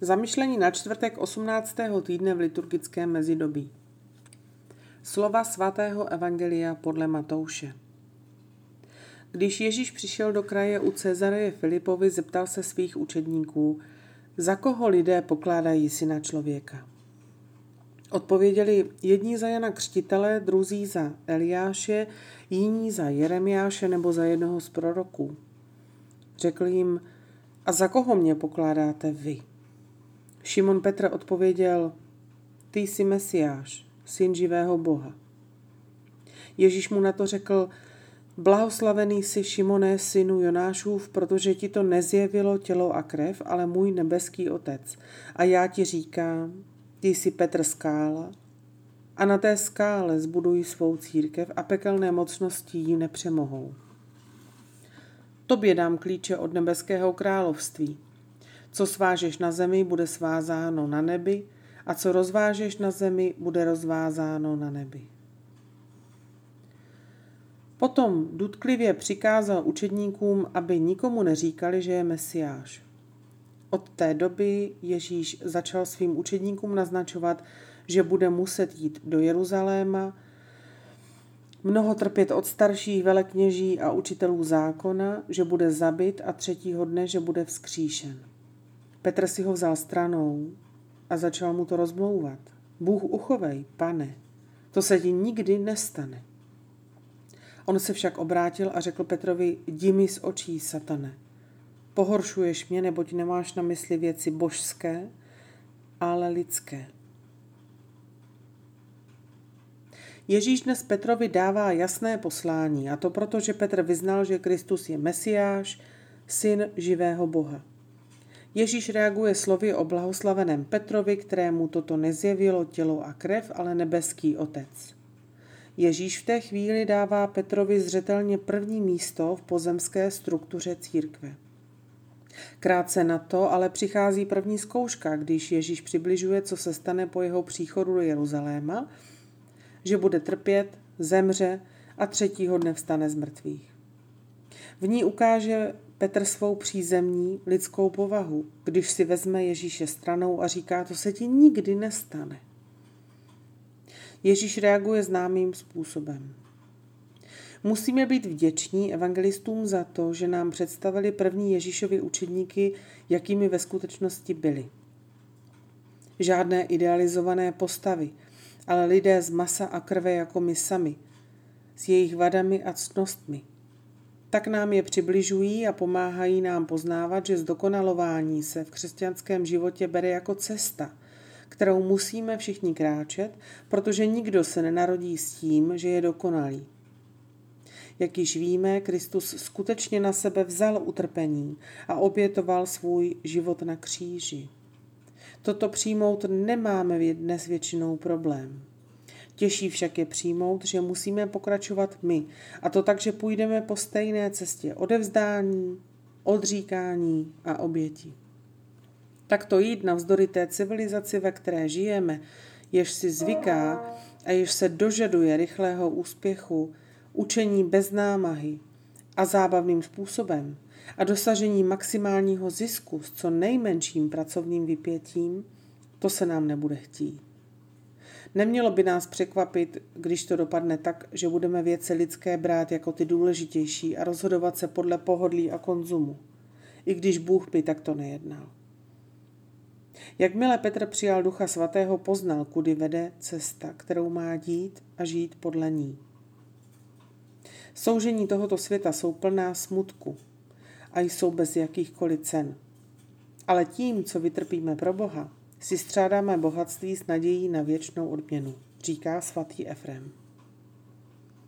Zamyšlení na čtvrtek 18. týdne v liturgickém mezidobí. Slova svatého Evangelia podle Matouše. Když Ježíš přišel do kraje u Cezareje Filipovi, zeptal se svých učedníků, za koho lidé pokládají syna člověka. Odpověděli jedni za Jana Křtitele, druzí za Eliáše, jiní za Jeremiáše nebo za jednoho z proroků. Řekl jim, a za koho mě pokládáte vy? Šimon Petr odpověděl, ty jsi Mesiáš, syn živého Boha. Ježíš mu na to řekl, blahoslavený jsi Šimone, synu Jonášův, protože ti to nezjevilo tělo a krev, ale můj nebeský otec. A já ti říkám, ty jsi Petr skála, a na té skále zbudují svou církev a pekelné mocnosti ji nepřemohou. Tobě dám klíče od nebeského království. Co svážeš na zemi, bude svázáno na nebi, a co rozvážeš na zemi, bude rozvázáno na nebi. Potom dutklivě přikázal učedníkům, aby nikomu neříkali, že je Mesiáš. Od té doby Ježíš začal svým učedníkům naznačovat, že bude muset jít do Jeruzaléma, mnoho trpět od starších velekněží a učitelů zákona, že bude zabit a třetího dne, že bude vzkříšen. Petr si ho vzal stranou a začal mu to rozmlouvat. Bůh uchovej, pane, to se ti nikdy nestane. On se však obrátil a řekl Petrovi, jdi mi z očí, satane. Pohoršuješ mě, neboť nemáš na mysli věci božské, ale lidské. Ježíš dnes Petrovi dává jasné poslání, a to proto, že Petr vyznal, že Kristus je Mesiáš, syn živého Boha. Ježíš reaguje slovy o blahoslaveném Petrovi, kterému toto nezjevilo tělo a krev, ale nebeský otec. Ježíš v té chvíli dává Petrovi zřetelně první místo v pozemské struktuře církve. Krátce na to ale přichází první zkouška, když Ježíš přibližuje, co se stane po jeho příchodu do Jeruzaléma, že bude trpět, zemře a třetího dne vstane z mrtvých. V ní ukáže Petr svou přízemní lidskou povahu, když si vezme Ježíše stranou a říká, to se ti nikdy nestane. Ježíš reaguje známým způsobem. Musíme být vděční evangelistům za to, že nám představili první Ježíšovi učedníky, jakými ve skutečnosti byli. Žádné idealizované postavy, ale lidé z masa a krve jako my sami, s jejich vadami a ctnostmi – tak nám je přibližují a pomáhají nám poznávat, že zdokonalování se v křesťanském životě bere jako cesta, kterou musíme všichni kráčet, protože nikdo se nenarodí s tím, že je dokonalý. Jak již víme, Kristus skutečně na sebe vzal utrpení a obětoval svůj život na kříži. Toto přijmout nemáme dnes většinou problém. Těžší však je přijmout, že musíme pokračovat my, a to tak, že půjdeme po stejné cestě odevzdání, odříkání a oběti. Tak to jít navzdory té civilizaci, ve které žijeme, jež si zvyká a jež se dožaduje rychlého úspěchu, učení bez námahy a zábavným způsobem a dosažení maximálního zisku s co nejmenším pracovním vypětím, to se nám nebude chtít. Nemělo by nás překvapit, když to dopadne tak, že budeme věci lidské brát jako ty důležitější a rozhodovat se podle pohodlí a konzumu, i když Bůh by takto nejednal. Jakmile Petr přijal Ducha Svatého, poznal, kudy vede cesta, kterou má dít a žít podle ní. Soužení tohoto světa jsou plná smutku a jsou bez jakýchkoliv cen. Ale tím, co vytrpíme pro Boha, si střádáme bohatství s nadějí na věčnou odměnu, říká svatý Efrem.